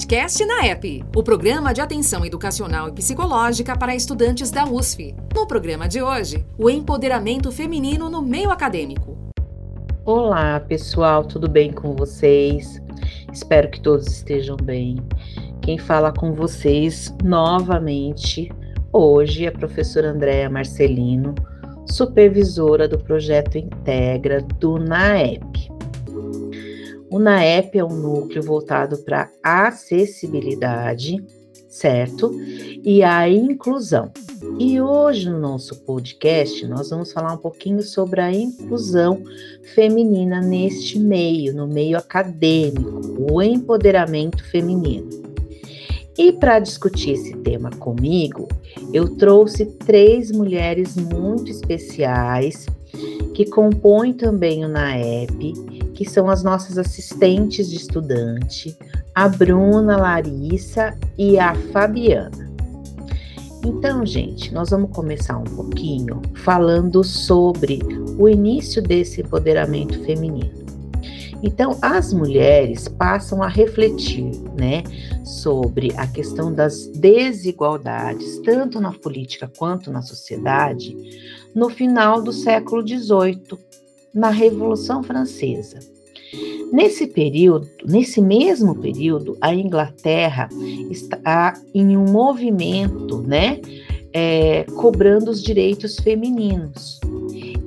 podcast na EP, o programa de atenção educacional e psicológica para estudantes da USF. No programa de hoje, o empoderamento feminino no meio acadêmico. Olá, pessoal, tudo bem com vocês? Espero que todos estejam bem. Quem fala com vocês novamente hoje é a professora Andréa Marcelino, supervisora do projeto Integra do NAEP. O NAEP é um núcleo voltado para acessibilidade, certo? E a inclusão. E hoje no nosso podcast nós vamos falar um pouquinho sobre a inclusão feminina neste meio, no meio acadêmico, o empoderamento feminino. E para discutir esse tema comigo, eu trouxe três mulheres muito especiais que compõem também o NAEP que são as nossas assistentes de estudante, a Bruna, Larissa e a Fabiana. Então, gente, nós vamos começar um pouquinho falando sobre o início desse empoderamento feminino. Então, as mulheres passam a refletir, né, sobre a questão das desigualdades, tanto na política quanto na sociedade, no final do século XVIII, na Revolução Francesa. Nesse período, nesse mesmo período, a Inglaterra está em um movimento, né, é, cobrando os direitos femininos.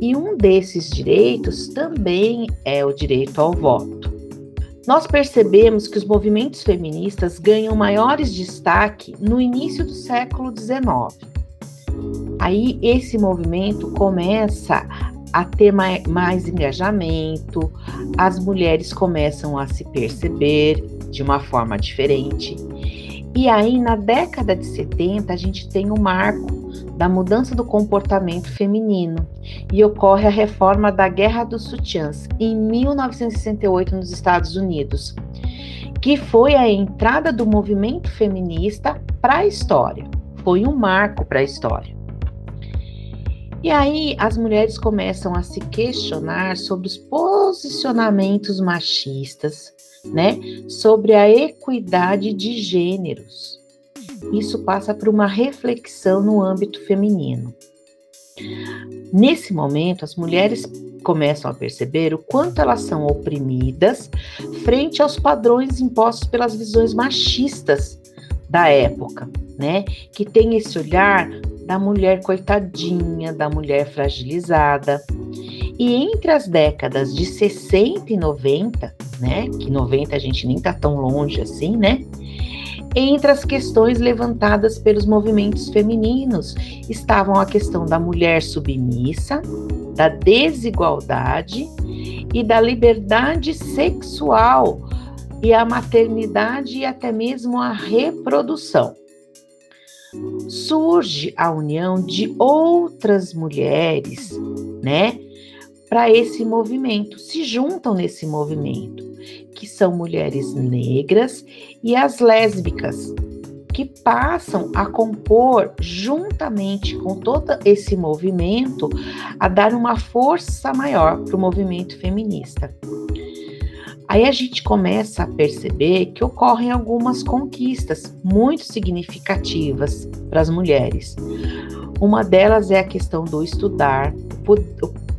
E um desses direitos também é o direito ao voto. Nós percebemos que os movimentos feministas ganham maiores destaque no início do século XIX. Aí esse movimento começa a ter mais, engajamento, as mulheres começam a se perceber de uma forma diferente. E aí, na década de 70, a gente tem o um marco da mudança do comportamento feminino e ocorre a reforma da Guerra dos Sutiãs em 1968 nos Estados Unidos, que foi a entrada do movimento feminista para a história. Foi um marco para a história. E aí as mulheres começam a se questionar sobre os posicionamentos machistas, né? Sobre a equidade de gêneros. Isso passa por uma reflexão no âmbito feminino. Nesse momento, as mulheres começam a perceber o quanto elas são oprimidas frente aos padrões impostos pelas visões machistas da época, né? Que tem esse olhar da mulher coitadinha, da mulher fragilizada. E entre as décadas de 60 e 90, né, que 90 a gente nem tá tão longe assim, né? Entre as questões levantadas pelos movimentos femininos estavam a questão da mulher submissa, da desigualdade e da liberdade sexual e a maternidade e até mesmo a reprodução. Surge a união de outras mulheres, né, para esse movimento, se juntam nesse movimento, que são mulheres negras e as lésbicas, que passam a compor juntamente com todo esse movimento a dar uma força maior para o movimento feminista. Aí a gente começa a perceber que ocorrem algumas conquistas muito significativas para as mulheres. Uma delas é a questão do estudar,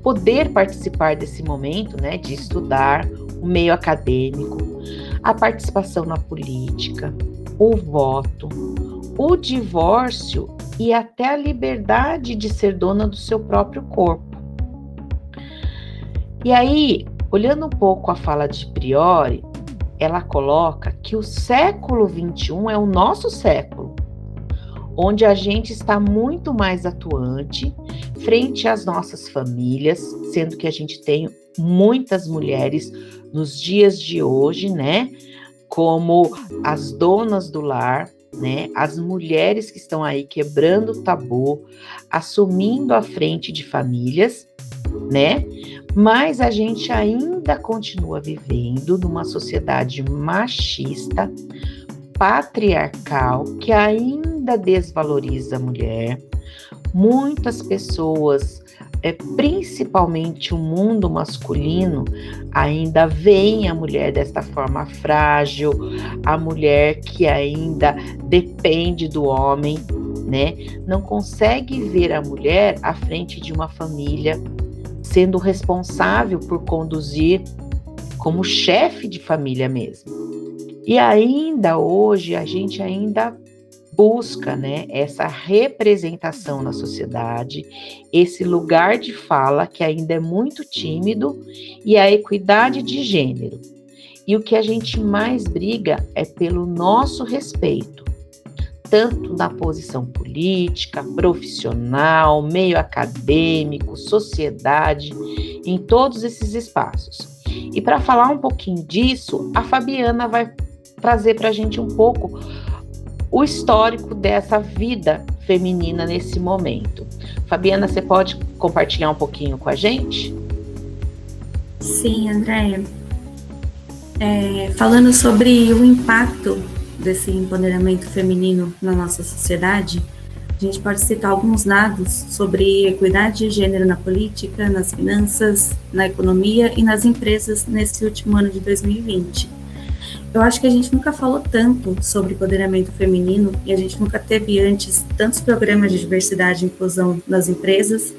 poder participar desse momento, né, de estudar o meio acadêmico, a participação na política, o voto, o divórcio e até a liberdade de ser dona do seu próprio corpo. E aí, Olhando um pouco a fala de Priori, ela coloca que o século 21 é o nosso século, onde a gente está muito mais atuante frente às nossas famílias, sendo que a gente tem muitas mulheres nos dias de hoje, né, como as donas do lar, né, as mulheres que estão aí quebrando o tabu, assumindo a frente de famílias, né? Mas a gente ainda continua vivendo numa sociedade machista, patriarcal, que ainda desvaloriza a mulher. Muitas pessoas é, principalmente o mundo masculino, ainda vê a mulher desta forma frágil, a mulher que ainda depende do homem, né? Não consegue ver a mulher à frente de uma família, sendo responsável por conduzir como chefe de família mesmo. E ainda hoje a gente ainda busca né, essa representação na sociedade, esse lugar de fala que ainda é muito tímido e a equidade de gênero. E o que a gente mais briga é pelo nosso respeito, tanto na posição política, profissional, meio acadêmico, sociedade, em todos esses espaços. E para falar um pouquinho disso, a Fabiana vai trazer para a gente um pouco o histórico dessa vida feminina nesse momento. Fabiana, você pode compartilhar um pouquinho com a gente? Sim, Andréia. É, falando sobre o impacto desse empoderamento feminino na nossa sociedade, a gente pode citar alguns dados sobre equidade de gênero na política, nas finanças, na economia e nas empresas nesse último ano de 2020. Eu acho que a gente nunca falou tanto sobre empoderamento feminino e a gente nunca teve antes tantos programas de diversidade e inclusão nas empresas,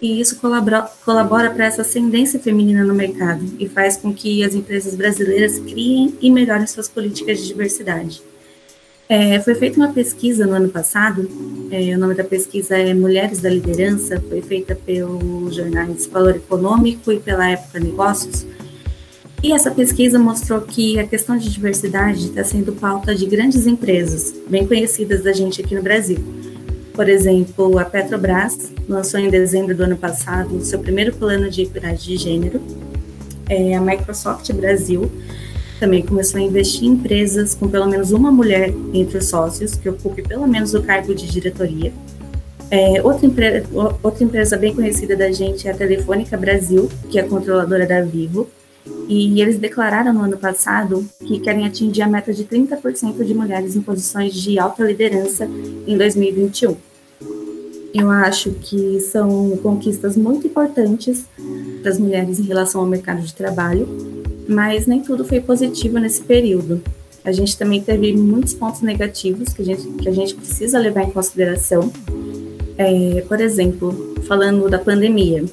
e isso colabora, para essa ascendência feminina no mercado e faz com que as empresas brasileiras criem e melhorem suas políticas de diversidade. É, foi feita uma pesquisa no ano passado, é, o nome da pesquisa é Mulheres da Liderança, foi feita pelos jornais Valor Econômico e pela Época Negócios, e essa pesquisa mostrou que a questão de diversidade está sendo pauta de grandes empresas, bem conhecidas da gente aqui no Brasil. Por exemplo, a Petrobras lançou em dezembro do ano passado seu primeiro plano de equidade de gênero. É, a Microsoft Brasil também começou a investir em empresas com pelo menos uma mulher entre os sócios, que ocupe pelo menos o cargo de diretoria. É, outra, empre outra empresa bem conhecida da gente é a Telefônica Brasil, que é controladora da Vivo, e eles declararam no ano passado que querem atingir a meta de 30% de mulheres em posições de alta liderança em 2021. Eu acho que são conquistas muito importantes para as mulheres em relação ao mercado de trabalho, mas nem tudo foi positivo nesse período. A gente também teve muitos pontos negativos que a gente, que a gente precisa levar em consideração. É, por exemplo, falando da pandemia,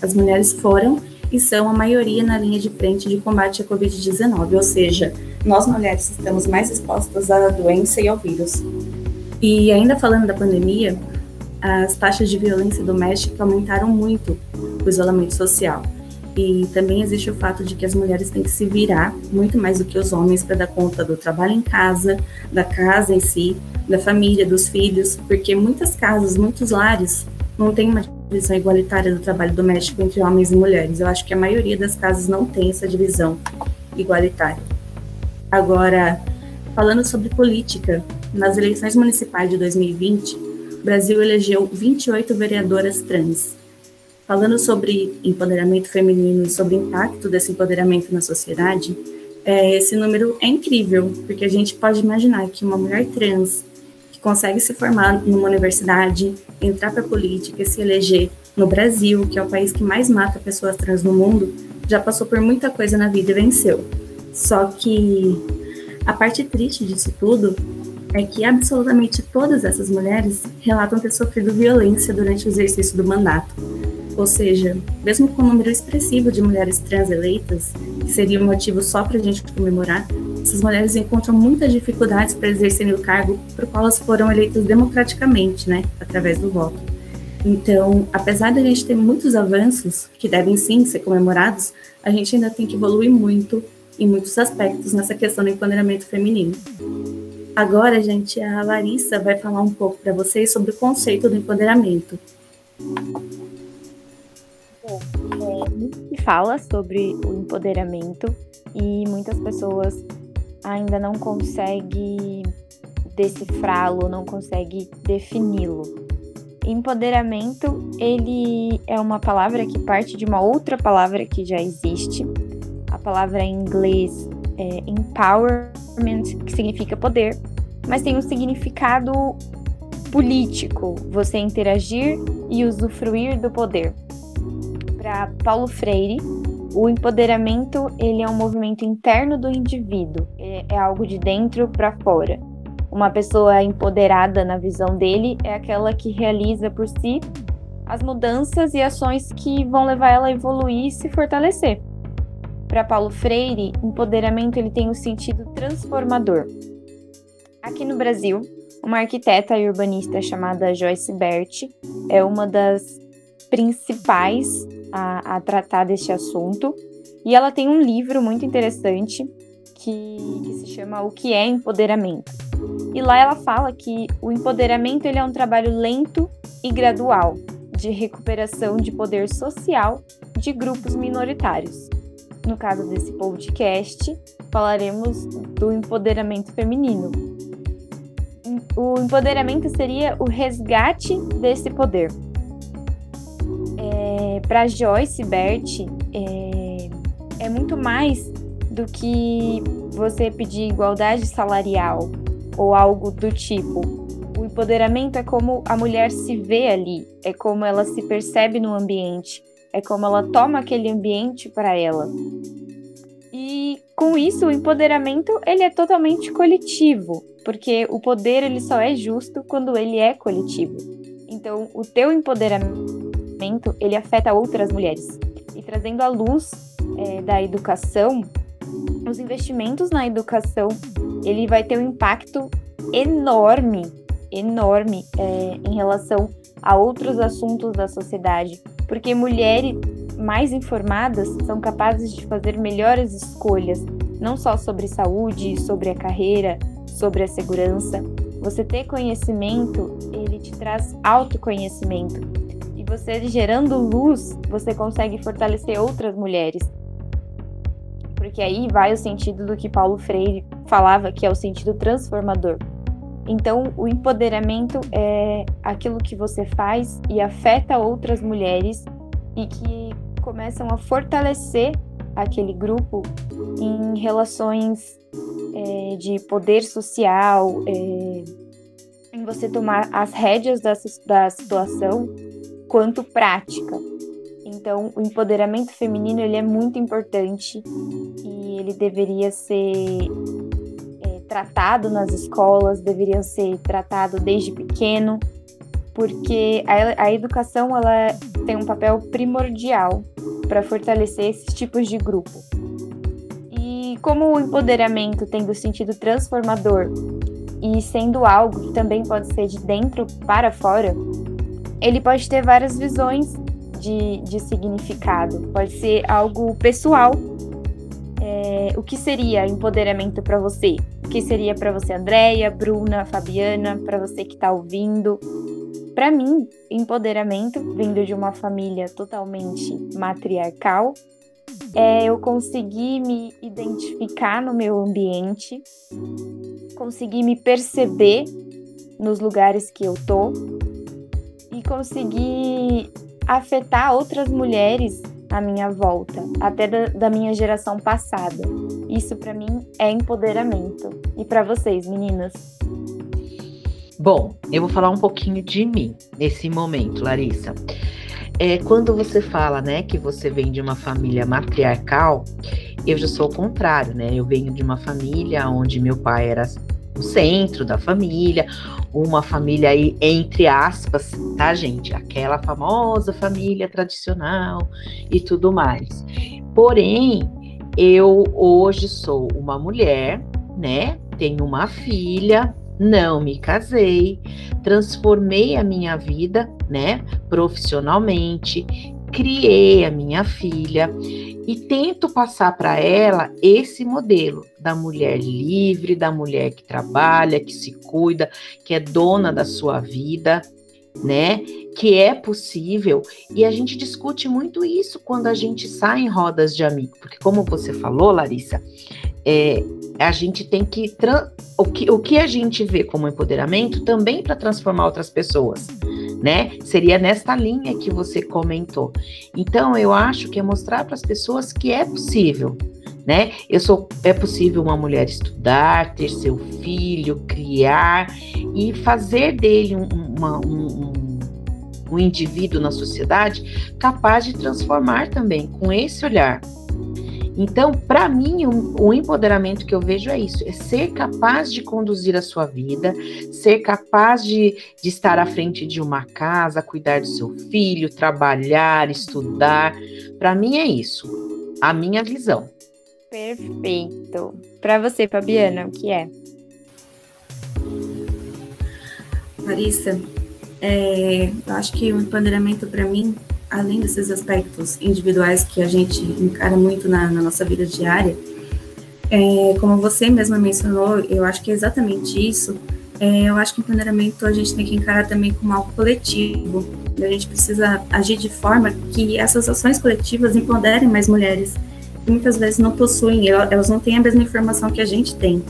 as mulheres foram e são a maioria na linha de frente de combate à Covid-19, ou seja, nós mulheres estamos mais expostas à doença e ao vírus. E ainda falando da pandemia, as taxas de violência doméstica aumentaram muito o isolamento social. E também existe o fato de que as mulheres têm que se virar muito mais do que os homens para dar conta do trabalho em casa, da casa em si, da família, dos filhos, porque muitas casas, muitos lares não têm uma divisão igualitária do trabalho doméstico entre homens e mulheres. Eu acho que a maioria das casas não tem essa divisão igualitária. Agora, falando sobre política, nas eleições municipais de 2020, o Brasil elegeu 28 vereadoras trans. Falando sobre empoderamento feminino e sobre o impacto desse empoderamento na sociedade, é, esse número é incrível, porque a gente pode imaginar que uma mulher trans consegue se formar numa universidade, entrar para a política, se eleger no Brasil, que é o país que mais mata pessoas trans no mundo, já passou por muita coisa na vida e venceu. Só que a parte triste disso tudo é que absolutamente todas essas mulheres relatam ter sofrido violência durante o exercício do mandato. Ou seja, mesmo com um número expressivo de mulheres trans eleitas, que seria um motivo só para a gente comemorar, essas mulheres encontram muitas dificuldades para exercerem o cargo para o qual elas foram eleitas democraticamente, né, através do voto. Então, apesar de a gente ter muitos avanços que devem sim ser comemorados, a gente ainda tem que evoluir muito em muitos aspectos nessa questão do empoderamento feminino. Agora, gente, a Larissa vai falar um pouco para vocês sobre o conceito do empoderamento. Bom, é, muito se fala sobre o empoderamento e muitas pessoas ainda não consegue decifrá-lo, não consegue defini-lo. Empoderamento, ele é uma palavra que parte de uma outra palavra que já existe. A palavra em inglês é empowerment, que significa poder, mas tem um significado político, você interagir e usufruir do poder. Para Paulo Freire, o empoderamento ele é um movimento interno do indivíduo, é, algo de dentro para fora. Uma pessoa empoderada na visão dele é aquela que realiza por si as mudanças e ações que vão levar ela a evoluir e se fortalecer. Para Paulo Freire, empoderamento ele tem um sentido transformador. Aqui no Brasil, uma arquiteta e urbanista chamada Joyce Bert é uma das principais a, a tratar deste assunto. E ela tem um livro muito interessante que, que, se chama O que é empoderamento. E lá ela fala que o empoderamento ele é um trabalho lento e gradual de recuperação de poder social de grupos minoritários. No caso desse podcast, falaremos do empoderamento feminino. O empoderamento seria o resgate desse poder. É, Para Joyce Bert, é, é muito mais do que você pedir igualdade salarial ou algo do tipo. O empoderamento é como a mulher se vê ali, é como ela se percebe no ambiente, é como ela toma aquele ambiente para ela. E com isso, o empoderamento ele é totalmente coletivo, porque o poder ele só é justo quando ele é coletivo. Então, o teu empoderamento ele afeta outras mulheres. E trazendo a luz é, da educação, os investimentos na educação ele vai ter um impacto enorme, enorme é, em relação a outros assuntos da sociedade, porque mulheres mais informadas são capazes de fazer melhores escolhas, não só sobre saúde, sobre a carreira, sobre a segurança. Você ter conhecimento, ele te traz autoconhecimento. E você gerando luz, você consegue fortalecer outras mulheres. Porque aí vai o sentido do que Paulo Freire falava, que é o sentido transformador. Então, o empoderamento é aquilo que você faz e afeta outras mulheres e que começam a fortalecer aquele grupo em relações é, de poder social, é, em você tomar as rédeas da, da situação, quanto prática. Então, o empoderamento feminino ele é muito importante e ele deveria ser é, tratado nas escolas, deveria ser tratado desde pequeno, porque a, a educação ela tem um papel primordial para fortalecer esses tipos de grupo. E como o empoderamento tem o sentido transformador e sendo algo que também pode ser de dentro para fora, ele pode ter várias visões de, de significado. Pode ser algo pessoal. É, o que seria empoderamento para você? O que seria para você, Andréia, Bruna, Fabiana, para você que está ouvindo? Para mim, empoderamento, vindo de uma família totalmente matriarcal, é eu conseguir me identificar no meu ambiente, conseguir me perceber nos lugares que eu tô e conseguir afetar outras mulheres à minha volta, até da, da minha geração passada. Isso para mim é empoderamento. E para vocês, meninas? Bom, eu vou falar um pouquinho de mim nesse momento, Larissa. É, quando você fala, né, que você vem de uma família matriarcal, eu já sou o contrário, né? Eu venho de uma família onde meu pai era o centro da família, uma família aí entre aspas, tá, gente? Aquela famosa família tradicional e tudo mais. Porém, eu hoje sou uma mulher, né? Tenho uma filha, não me casei, transformei a minha vida, né, profissionalmente, criei a minha filha e tento passar para ela esse modelo da mulher livre, da mulher que trabalha, que se cuida, que é dona da sua vida, né? Que é possível. E a gente discute muito isso quando a gente sai em rodas de amigos, porque como você falou, Larissa, é, a gente tem que o que o que a gente vê como empoderamento também para transformar outras pessoas, né? Seria nesta linha que você comentou. Então eu acho que é mostrar para as pessoas que é possível, né? Eu sou é possível uma mulher estudar, ter seu filho, criar e fazer dele um, um, um indivíduo na sociedade capaz de transformar também com esse olhar. Então, para mim, o, o, empoderamento que eu vejo é isso: é ser capaz de conduzir a sua vida, ser capaz de, de estar à frente de uma casa, cuidar do seu filho, trabalhar, estudar. Para mim é isso, a minha visão. Perfeito. Para você, Fabiana, o que é? Larissa, é, eu acho que o empoderamento para mim além desses aspectos individuais que a gente encara muito na, na nossa vida diária, é, como você mesma mencionou, eu acho que é exatamente isso. É, eu acho que o empoderamento a gente tem que encarar também como algo coletivo. A gente precisa agir de forma que essas ações coletivas empoderem mais mulheres que muitas vezes não possuem, elas não têm a mesma informação que a gente tem.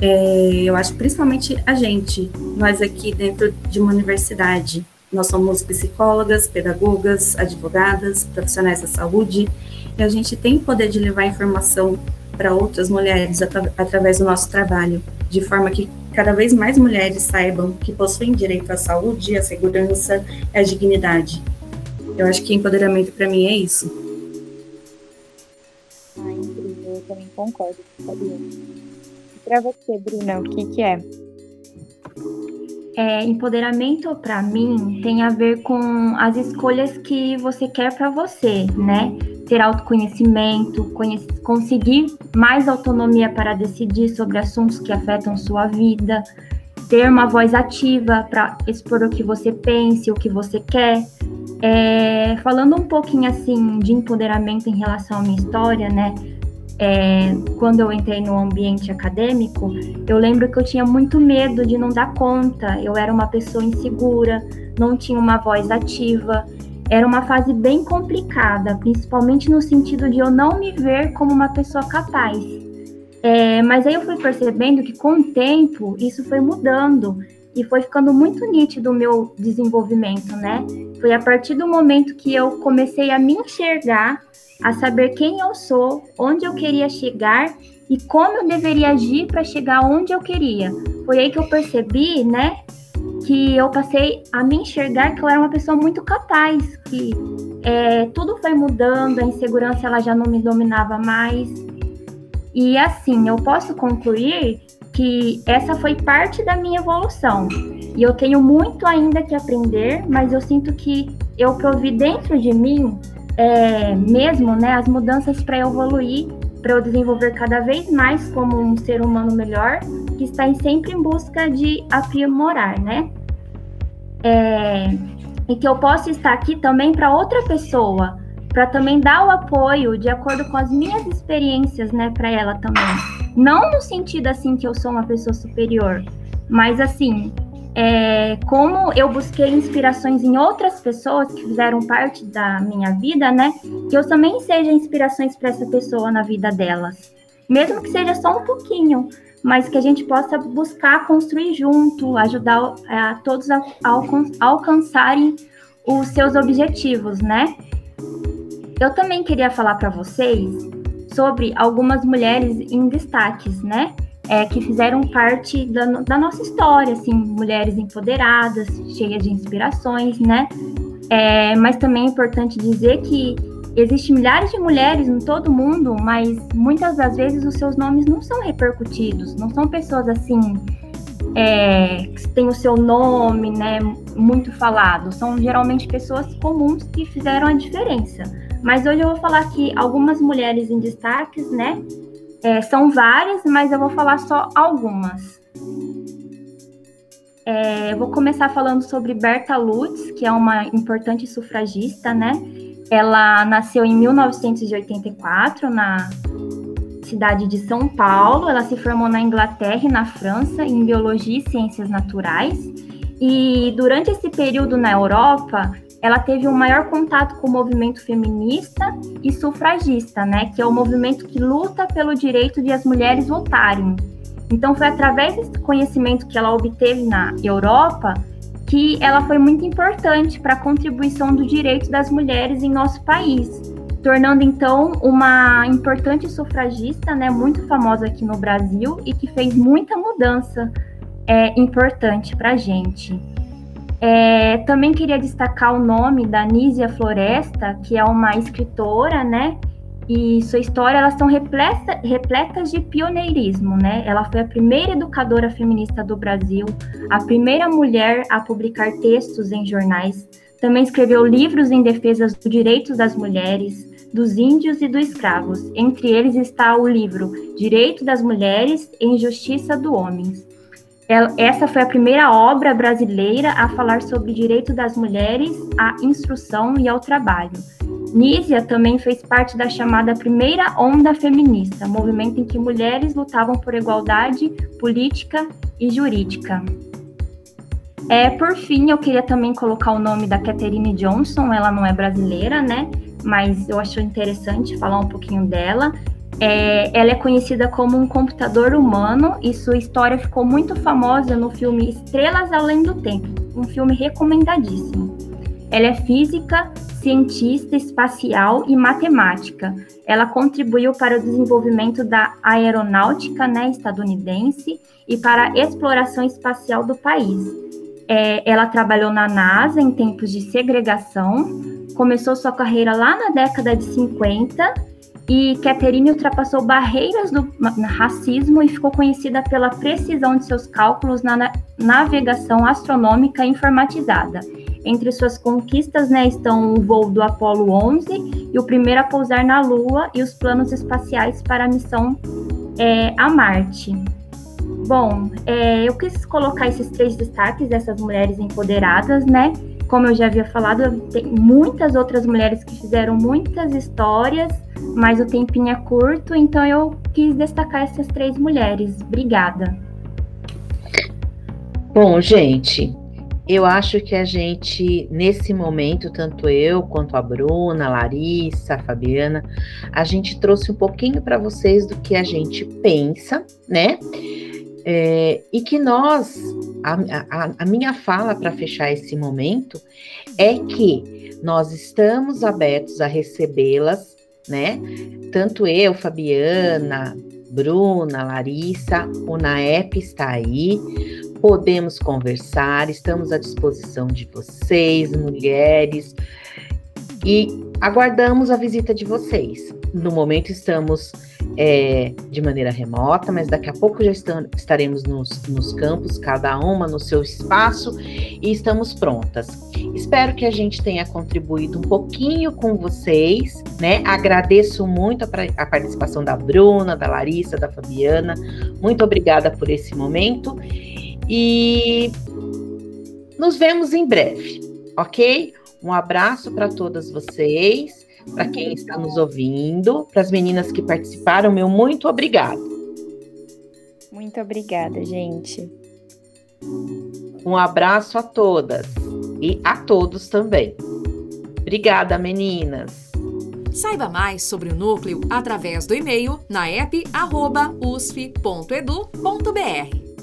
É, eu acho principalmente a gente, nós aqui dentro de uma universidade, nós somos psicólogas, pedagogas, advogadas, profissionais da saúde, e a gente tem o poder de levar informação para outras mulheres atra através do nosso trabalho, de forma que cada vez mais mulheres saibam que possuem direito à saúde, à segurança e à dignidade. Eu acho que empoderamento para mim é isso. Ah, incrível, eu também concordo com para você, Bruna, o que, que é? É, empoderamento para mim tem a ver com as escolhas que você quer para você, né? Ter autoconhecimento, conseguir mais autonomia para decidir sobre assuntos que afetam sua vida, ter uma voz ativa para expor o que você pensa, o que você quer. É, falando um pouquinho assim de empoderamento em relação à minha história, né? É, quando eu entrei no ambiente acadêmico, eu lembro que eu tinha muito medo de não dar conta. Eu era uma pessoa insegura, não tinha uma voz ativa. Era uma fase bem complicada, principalmente no sentido de eu não me ver como uma pessoa capaz. É, mas aí eu fui percebendo que com o tempo isso foi mudando e foi ficando muito nítido o meu desenvolvimento, né? Foi a partir do momento que eu comecei a me enxergar a saber quem eu sou, onde eu queria chegar e como eu deveria agir para chegar onde eu queria. Foi aí que eu percebi, né, que eu passei a me enxergar que eu era uma pessoa muito capaz, que é, tudo foi mudando, a insegurança ela já não me dominava mais. E assim, eu posso concluir que essa foi parte da minha evolução. E eu tenho muito ainda que aprender, mas eu sinto que eu provi dentro de mim é, mesmo né, as mudanças para evoluir, para eu desenvolver cada vez mais como um ser humano melhor, que está sempre em busca de aprimorar, né? É, e que eu possa estar aqui também para outra pessoa, para também dar o apoio de acordo com as minhas experiências, né, para ela também. Não no sentido assim que eu sou uma pessoa superior, mas assim, é, como eu busquei inspirações em outras pessoas que fizeram parte da minha vida, né? Que eu também seja inspirações para essa pessoa na vida delas. Mesmo que seja só um pouquinho, mas que a gente possa buscar construir junto, ajudar é, a todos a, a alcançarem os seus objetivos, né? Eu também queria falar para vocês sobre algumas mulheres em destaques, né? é, que fizeram parte da, da, nossa história, assim, mulheres empoderadas, cheias de inspirações, né? É, mas também é importante dizer que existem milhares de mulheres em todo o mundo, mas muitas das vezes os seus nomes não são repercutidos, não são pessoas assim é, que têm o seu nome, né, muito falado. São geralmente pessoas comuns que fizeram a diferença. Mas hoje eu vou falar aqui algumas mulheres em destaques, né, é, são várias, mas eu vou falar só algumas. É, eu vou começar falando sobre Berta Lutz, que é uma importante sufragista, né? Ela nasceu em 1984 na cidade de São Paulo. Ela se formou na Inglaterra e na França em biologia e ciências naturais. E durante esse período na Europa, ela teve um maior contato com o movimento feminista e sufragista, né, que é o movimento que luta pelo direito de as mulheres votarem. Então foi através desse conhecimento que ela obteve na Europa que ela foi muito importante para a contribuição do direito das mulheres em nosso país, tornando então uma importante sufragista, né, muito famosa aqui no Brasil e que fez muita mudança é, importante para a gente. É, também queria destacar o nome da Nízia Floresta, que é uma escritora, né? E sua história, elas são repleta, repletas de pioneirismo, né? Ela foi a primeira educadora feminista do Brasil, a primeira mulher a publicar textos em jornais. Também escreveu livros em defesa dos direitos das mulheres, dos índios e dos escravos. Entre eles está o livro Direito das Mulheres e Injustiça do Homem. Essa foi a primeira obra brasileira a falar sobre o direito das mulheres à instrução e ao trabalho. Nízia também fez parte da chamada primeira onda feminista, movimento em que mulheres lutavam por igualdade política e jurídica. É, por fim, eu queria também colocar o nome da Catherine Johnson, ela não é brasileira, né? Mas eu acho interessante falar um pouquinho dela. É, ela é conhecida como um computador humano e sua história ficou muito famosa no filme Estrelas Além do Tempo, um filme recomendadíssimo. Ela é física, cientista espacial e matemática. Ela contribuiu para o desenvolvimento da aeronáutica né, estadunidense e para a exploração espacial do país. É, ela trabalhou na NASA em tempos de segregação, começou sua carreira lá na década de 50 e Catherine ultrapassou barreiras do racismo e ficou conhecida pela precisão de seus cálculos na navegação astronômica informatizada. Entre suas conquistas né, estão o voo do Apollo 11 e o primeiro a pousar na Lua e os planos espaciais para a missão é, a Marte. Bom, é, eu quis colocar esses três destaques dessas mulheres empoderadas, né? Como eu já havia falado, tem muitas outras mulheres que fizeram muitas histórias mas o tempinho é curto, então eu quis destacar essas três mulheres. Obrigada. Bom, gente, eu acho que a gente, nesse momento, tanto eu quanto a Bruna, a Larissa, a Fabiana, a gente trouxe um pouquinho para vocês do que a gente pensa, né? É, e que nós, a, a, a minha fala para fechar esse momento é que nós estamos abertos a recebê-las né? Tanto eu, Fabiana, Bruna, Larissa, o NAEP está aí. Podemos conversar, estamos à disposição de vocês, mulheres, e aguardamos a visita de vocês. No momento estamos é, de maneira remota, mas daqui a pouco já estaremos nos, nos campos, cada uma no seu espaço, e estamos prontas. Espero que a gente tenha contribuído um pouquinho com vocês, né? Agradeço muito a, a participação da Bruna, da Larissa, da Fabiana. Muito obrigada por esse momento e nos vemos em breve, ok? Um abraço para todas vocês para quem está nos ouvindo, para as meninas que participaram, meu muito obrigado. Muito obrigada, gente. Um abraço a todas e a todos também. Obrigada, meninas. Saiba mais sobre o núcleo através do e-mail naep@usf.edu.br.